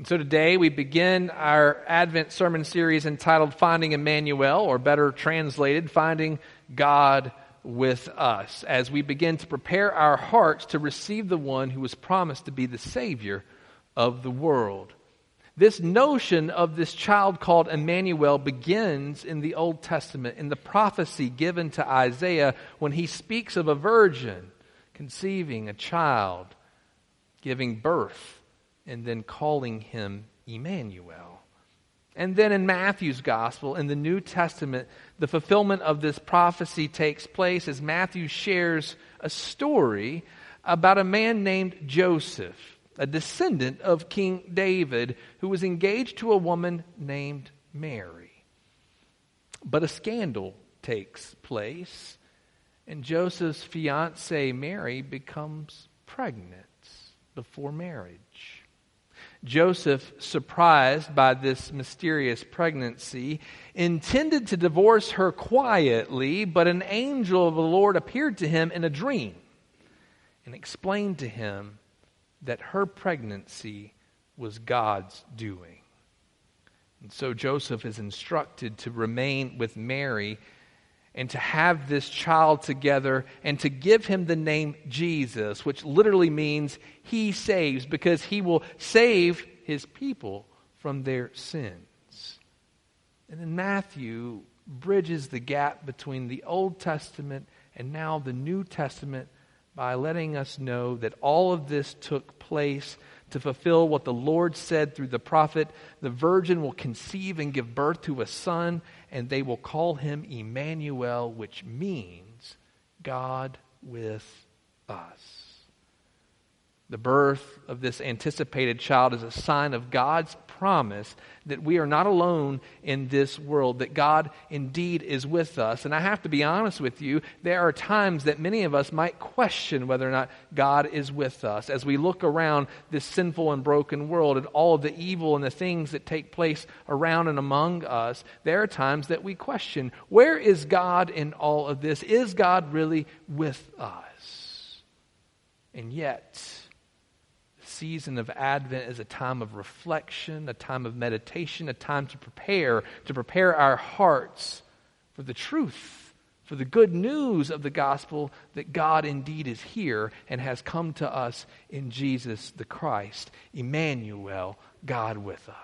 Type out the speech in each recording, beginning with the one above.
And so today we begin our Advent sermon series entitled Finding Emmanuel, or better translated, Finding God with Us, as we begin to prepare our hearts to receive the one who was promised to be the Savior of the world. This notion of this child called Emmanuel begins in the Old Testament, in the prophecy given to Isaiah when he speaks of a virgin conceiving a child, giving birth and then calling him Emmanuel. And then in Matthew's gospel, in the New Testament, the fulfillment of this prophecy takes place as Matthew shares a story about a man named Joseph, a descendant of King David, who was engaged to a woman named Mary. But a scandal takes place, and Joseph's fiancee Mary becomes pregnant before marriage. Joseph, surprised by this mysterious pregnancy, intended to divorce her quietly, but an angel of the Lord appeared to him in a dream and explained to him that her pregnancy was God's doing. And so Joseph is instructed to remain with Mary and to have this child together and to give him the name Jesus, which literally means he saves, because he will save his people from their sins. And then Matthew bridges the gap between the Old Testament and now the New Testament by letting us know that all of this took place to fulfill what the Lord said through the prophet the virgin will conceive and give birth to a son, and they will call him Emmanuel, which means God with us. The birth of this anticipated child is a sign of God's promise that we are not alone in this world, that God indeed is with us. And I have to be honest with you, there are times that many of us might question whether or not God is with us as we look around this sinful and broken world and all of the evil and the things that take place around and among us. There are times that we question where is God in all of this? Is God really with us? And yet, season of Advent is a time of reflection, a time of meditation, a time to prepare, to prepare our hearts for the truth, for the good news of the gospel that God indeed is here and has come to us in Jesus the Christ, Emmanuel, God with us.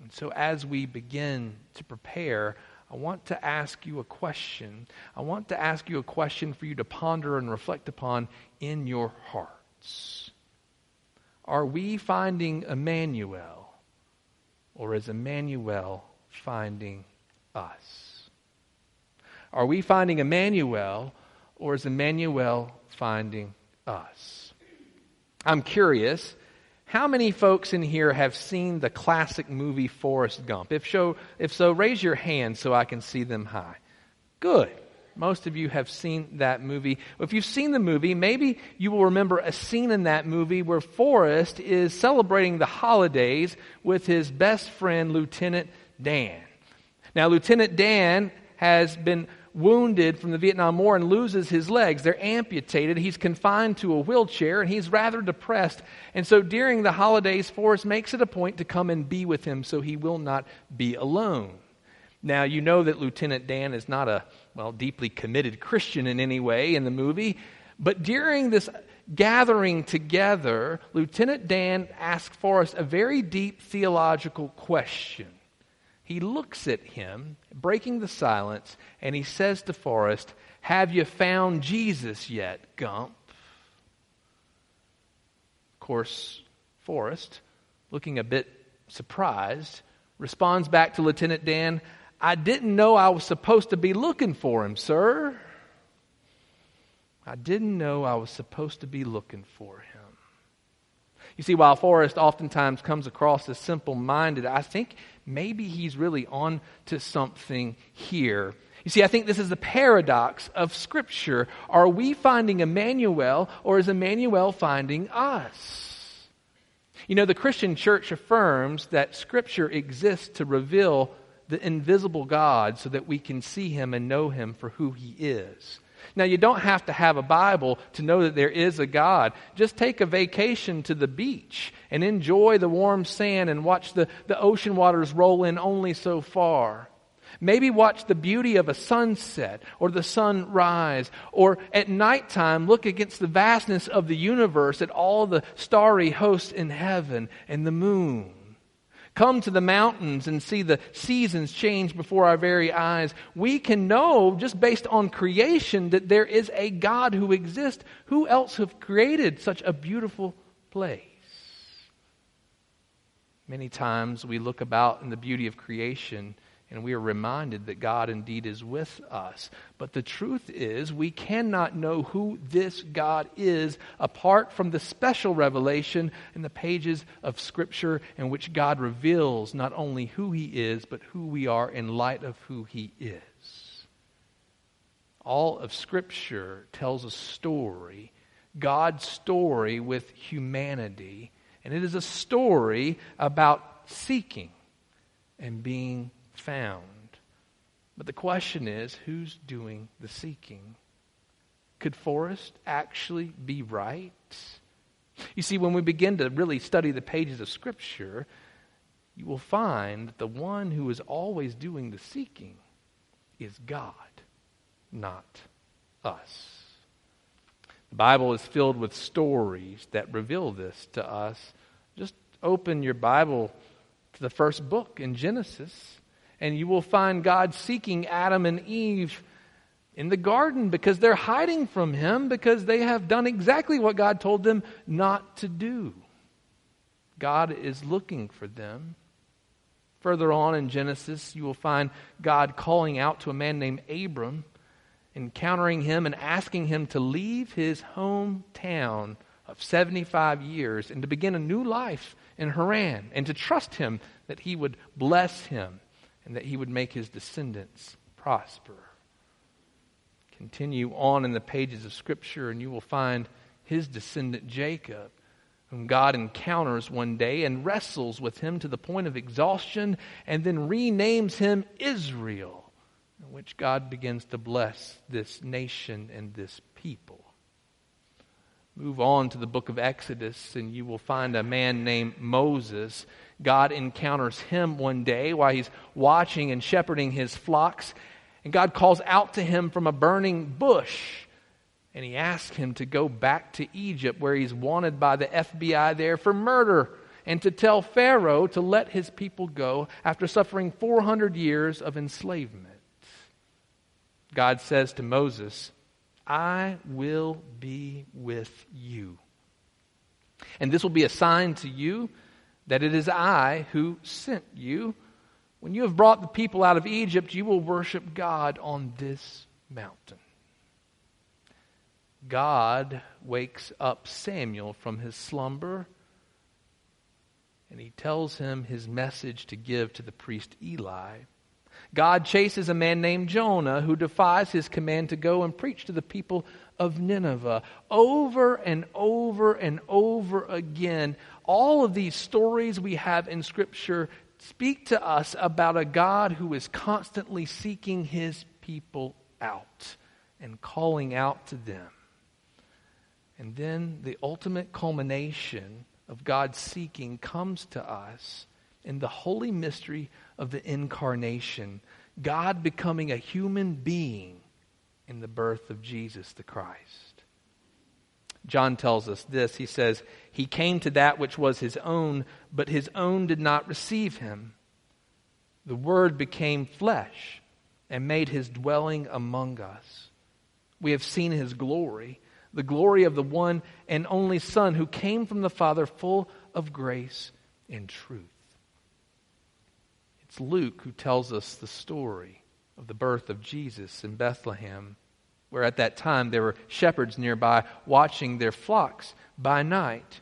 And so as we begin to prepare, I want to ask you a question. I want to ask you a question for you to ponder and reflect upon in your hearts. Are we finding Emmanuel, or is Emmanuel finding us? Are we finding Emmanuel, or is Emmanuel finding us? I'm curious. How many folks in here have seen the classic movie Forrest Gump? If so, if so, raise your hand so I can see them high. Good. Most of you have seen that movie. If you've seen the movie, maybe you will remember a scene in that movie where Forrest is celebrating the holidays with his best friend, Lieutenant Dan. Now, Lieutenant Dan has been wounded from the Vietnam War and loses his legs. They're amputated. He's confined to a wheelchair and he's rather depressed. And so during the holidays, Forrest makes it a point to come and be with him so he will not be alone. Now, you know that Lieutenant Dan is not a, well, deeply committed Christian in any way in the movie, but during this gathering together, Lieutenant Dan asks Forrest a very deep theological question. He looks at him, breaking the silence, and he says to Forrest, Have you found Jesus yet, Gump? Of course, Forrest, looking a bit surprised, responds back to Lieutenant Dan, I didn't know I was supposed to be looking for him, sir. I didn't know I was supposed to be looking for him. You see, while Forrest oftentimes comes across as simple minded, I think maybe he's really on to something here. You see, I think this is the paradox of Scripture. Are we finding Emmanuel, or is Emmanuel finding us? You know, the Christian church affirms that Scripture exists to reveal the invisible God so that we can see him and know him for who he is. Now, you don't have to have a Bible to know that there is a God. Just take a vacation to the beach and enjoy the warm sand and watch the, the ocean waters roll in only so far. Maybe watch the beauty of a sunset or the sunrise, or at nighttime look against the vastness of the universe at all the starry hosts in heaven and the moon. Come to the mountains and see the seasons change before our very eyes. We can know, just based on creation, that there is a God who exists. Who else have created such a beautiful place? Many times we look about in the beauty of creation and we are reminded that God indeed is with us. But the truth is, we cannot know who this God is apart from the special revelation in the pages of Scripture in which God reveals not only who He is, but who we are in light of who He is. All of Scripture tells a story, God's story with humanity, and it is a story about seeking and being found. But the question is who's doing the seeking? Could Forrest actually be right? You see, when we begin to really study the pages of Scripture, you will find that the one who is always doing the seeking is God, not us. The Bible is filled with stories that reveal this to us. Just open your Bible to the first book in Genesis and you will find God seeking Adam and Eve in the garden because they're hiding from him because they have done exactly what God told them not to do. God is looking for them. Further on in Genesis, you will find God calling out to a man named Abram, encountering him and asking him to leave his hometown of 75 years and to begin a new life in Haran and to trust him that he would bless him and that he would make his descendants prosper. Continue on in the pages of Scripture, and you will find his descendant Jacob, whom God encounters one day and wrestles with him to the point of exhaustion, and then renames him Israel, in which God begins to bless this nation and this people. Move on to the book of Exodus, and you will find a man named Moses God encounters him one day while he's watching and shepherding his flocks. And God calls out to him from a burning bush. And he asks him to go back to Egypt, where he's wanted by the FBI there for murder, and to tell Pharaoh to let his people go after suffering 400 years of enslavement. God says to Moses, I will be with you. And this will be a sign to you that it is I who sent you. When you have brought the people out of Egypt, you will worship God on this mountain. God wakes up Samuel from his slumber and he tells him his message to give to the priest Eli. God chases a man named Jonah who defies his command to go and preach to the people of Nineveh. Over and over and over again, all of these stories we have in Scripture speak to us about a God who is constantly seeking his people out and calling out to them. And then the ultimate culmination of God's seeking comes to us in the holy mystery of the incarnation, God becoming a human being in the birth of Jesus the Christ. John tells us this. He says, He came to that which was his own, but his own did not receive him. The Word became flesh and made his dwelling among us. We have seen his glory, the glory of the one and only Son who came from the Father, full of grace and truth. It's Luke who tells us the story of the birth of Jesus in Bethlehem where at that time there were shepherds nearby watching their flocks by night.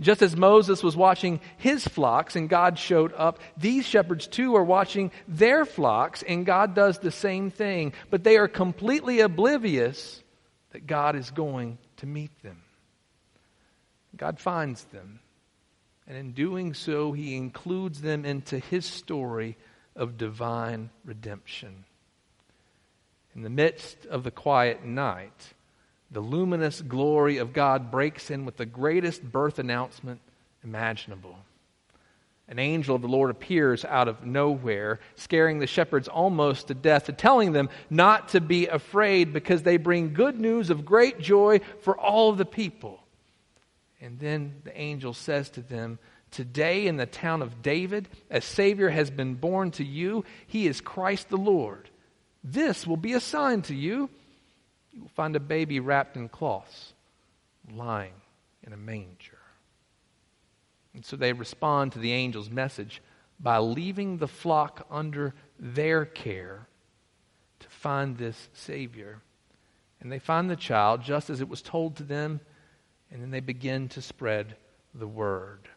Just as Moses was watching his flocks and God showed up, these shepherds too are watching their flocks and God does the same thing. But they are completely oblivious that God is going to meet them. God finds them. And in doing so, he includes them into his story of divine redemption. In the midst of the quiet night, the luminous glory of God breaks in with the greatest birth announcement imaginable. An angel of the Lord appears out of nowhere, scaring the shepherds almost to death, and telling them not to be afraid because they bring good news of great joy for all the people. And then the angel says to them, Today in the town of David, a Savior has been born to you. He is Christ the Lord. This will be a sign to you. You will find a baby wrapped in cloths, lying in a manger. And so they respond to the angel's message by leaving the flock under their care to find this Savior. And they find the child just as it was told to them, and then they begin to spread the word.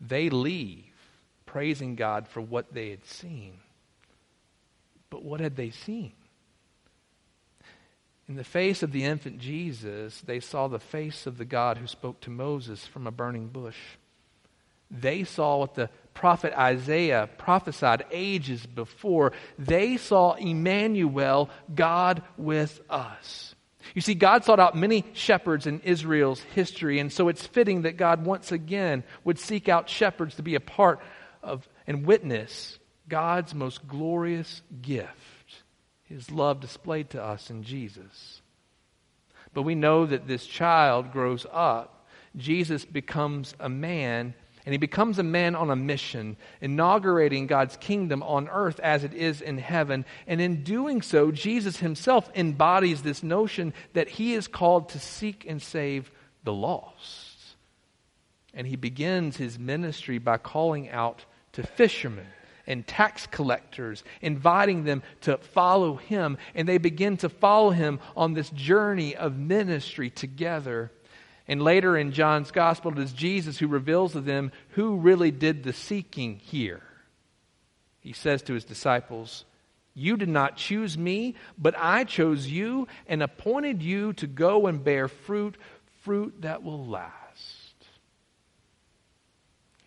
They leave praising God for what they had seen. But what had they seen? In the face of the infant Jesus, they saw the face of the God who spoke to Moses from a burning bush. They saw what the prophet Isaiah prophesied ages before. They saw Emmanuel, God with us. You see, God sought out many shepherds in Israel's history, and so it's fitting that God once again would seek out shepherds to be a part of and witness God's most glorious gift his love displayed to us in Jesus. But we know that this child grows up. Jesus becomes a man, and he becomes a man on a mission, inaugurating God's kingdom on earth as it is in heaven. And in doing so, Jesus himself embodies this notion that he is called to seek and save the lost. And he begins his ministry by calling out to fishermen and tax collectors, inviting them to follow him. And they begin to follow him on this journey of ministry together. And later in John's gospel, it is Jesus who reveals to them who really did the seeking here. He says to his disciples, You did not choose me, but I chose you and appointed you to go and bear fruit, fruit that will last.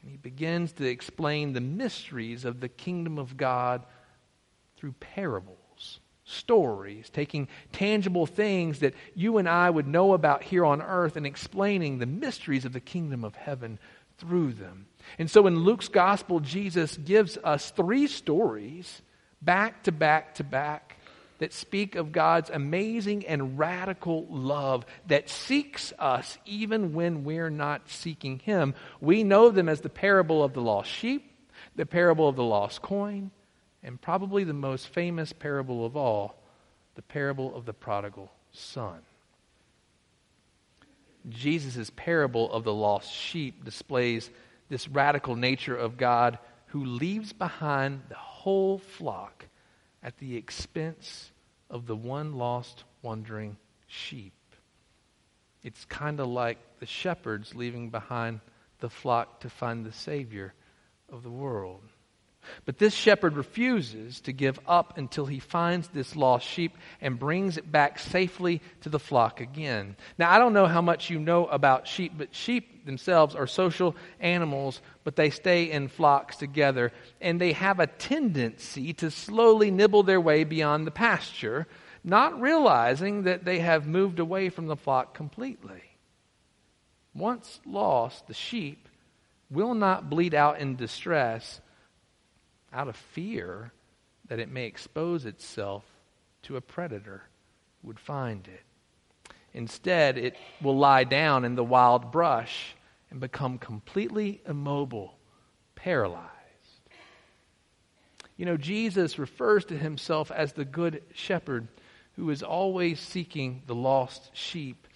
And he begins to explain the mysteries of the kingdom of God through parables, stories, taking tangible things that you and I would know about here on earth and explaining the mysteries of the kingdom of heaven through them. And so in Luke's gospel, Jesus gives us three stories back to back to back that speak of God's amazing and radical love that seeks us even when we're not seeking Him. We know them as the parable of the lost sheep, the parable of the lost coin, and probably the most famous parable of all, the parable of the prodigal son. Jesus' parable of the lost sheep displays this radical nature of God who leaves behind the whole flock at the expense of the one lost, wandering sheep. It's kind of like the shepherds leaving behind the flock to find the Savior of the world. But this shepherd refuses to give up until he finds this lost sheep and brings it back safely to the flock again. Now, I don't know how much you know about sheep, but sheep themselves are social animals, but they stay in flocks together. And they have a tendency to slowly nibble their way beyond the pasture, not realizing that they have moved away from the flock completely. Once lost, the sheep will not bleed out in distress out of fear that it may expose itself to a predator would find it. Instead, it will lie down in the wild brush and become completely immobile, paralyzed. You know, Jesus refers to himself as the good shepherd who is always seeking the lost sheep.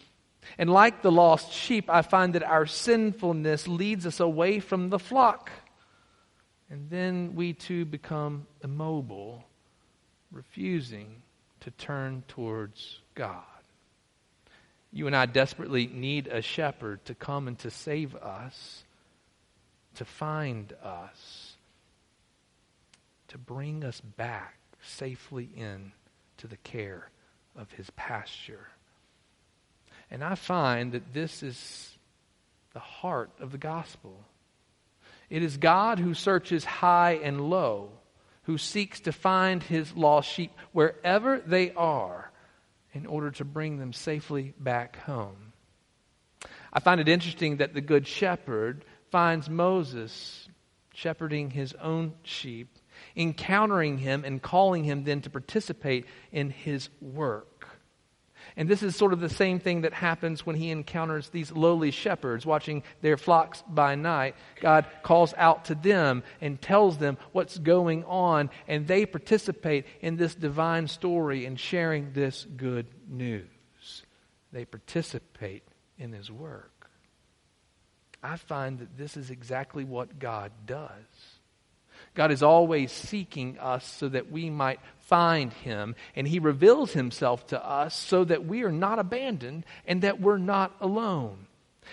And like the lost sheep, I find that our sinfulness leads us away from the flock. And then we too become immobile, refusing to turn towards God. You and I desperately need a shepherd to come and to save us, to find us, to bring us back safely in to the care of his pasture. And I find that this is the heart of the gospel. It is God who searches high and low, who seeks to find his lost sheep wherever they are in order to bring them safely back home. I find it interesting that the Good Shepherd finds Moses shepherding his own sheep, encountering him, and calling him then to participate in his work. And this is sort of the same thing that happens when he encounters these lowly shepherds watching their flocks by night. God calls out to them and tells them what's going on, and they participate in this divine story and sharing this good news. They participate in his work. I find that this is exactly what God does. God is always seeking us so that we might find him, and he reveals himself to us so that we are not abandoned and that we're not alone.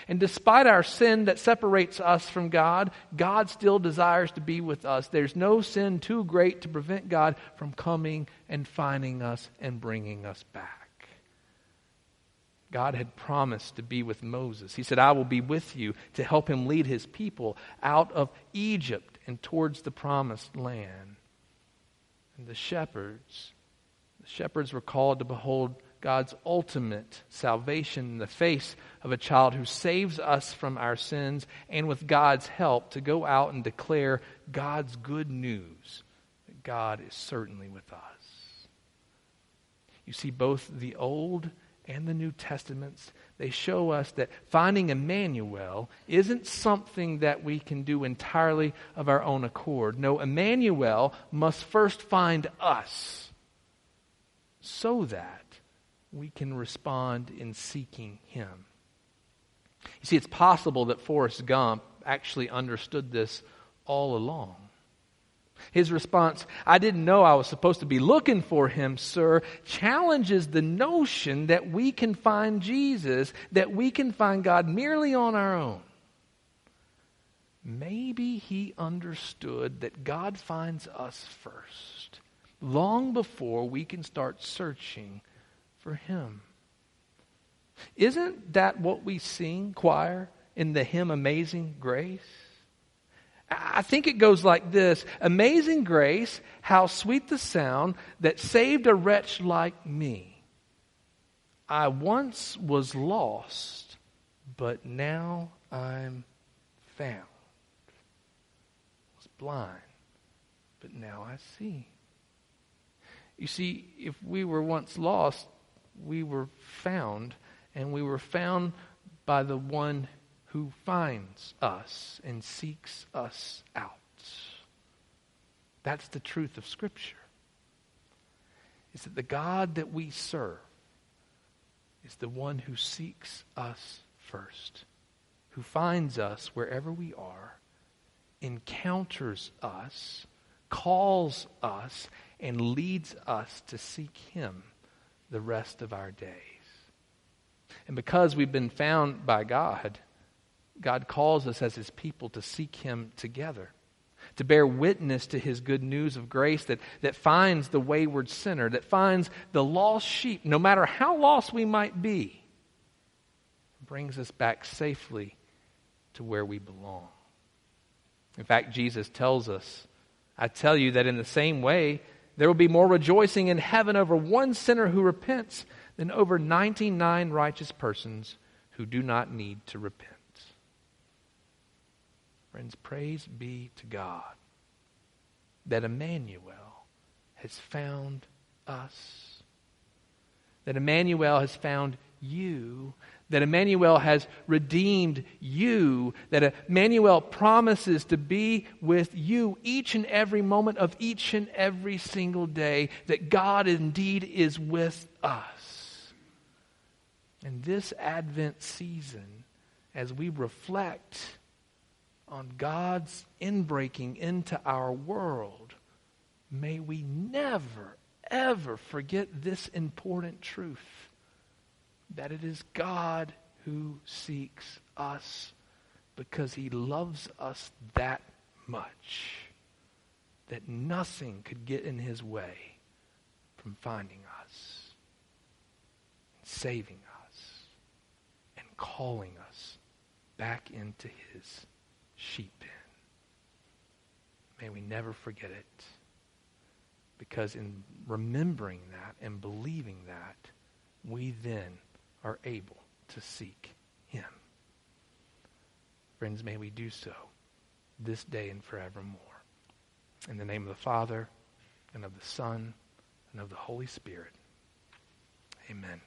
And despite our sin that separates us from God, God still desires to be with us. There's no sin too great to prevent God from coming and finding us and bringing us back. God had promised to be with Moses. He said, I will be with you to help him lead his people out of Egypt and towards the promised land. And the shepherds, the shepherds were called to behold God's ultimate salvation in the face of a child who saves us from our sins, and with God's help to go out and declare God's good news that God is certainly with us. You see, both the Old and the New Testaments, they show us that finding Emmanuel isn't something that we can do entirely of our own accord. No, Emmanuel must first find us so that we can respond in seeking him. You see, it's possible that Forrest Gump actually understood this all along. His response, I didn't know I was supposed to be looking for him, sir, challenges the notion that we can find Jesus, that we can find God merely on our own. Maybe he understood that God finds us first, long before we can start searching for him. Isn't that what we sing, choir, in the hymn Amazing Grace? I think it goes like this Amazing grace, how sweet the sound that saved a wretch like me. I once was lost, but now I'm found. I was blind, but now I see. You see, if we were once lost, we were found, and we were found by the one who finds us and seeks us out. That's the truth of Scripture. Is that the God that we serve is the one who seeks us first, who finds us wherever we are, encounters us, calls us, and leads us to seek Him the rest of our days. And because we've been found by God, God calls us as his people to seek him together, to bear witness to his good news of grace that, that finds the wayward sinner, that finds the lost sheep, no matter how lost we might be, brings us back safely to where we belong. In fact, Jesus tells us, I tell you that in the same way, there will be more rejoicing in heaven over one sinner who repents than over 99 righteous persons who do not need to repent. Friends, praise be to God that Emmanuel has found us. That Emmanuel has found you. That Emmanuel has redeemed you. That Emmanuel promises to be with you each and every moment of each and every single day. That God indeed is with us. In this Advent season, as we reflect on God's inbreaking into our world, may we never, ever forget this important truth that it is God who seeks us because he loves us that much that nothing could get in his way from finding us, saving us, and calling us back into his sheep pen. May we never forget it. Because in remembering that and believing that, we then are able to seek him. Friends, may we do so this day and forevermore. In the name of the Father, and of the Son, and of the Holy Spirit. Amen.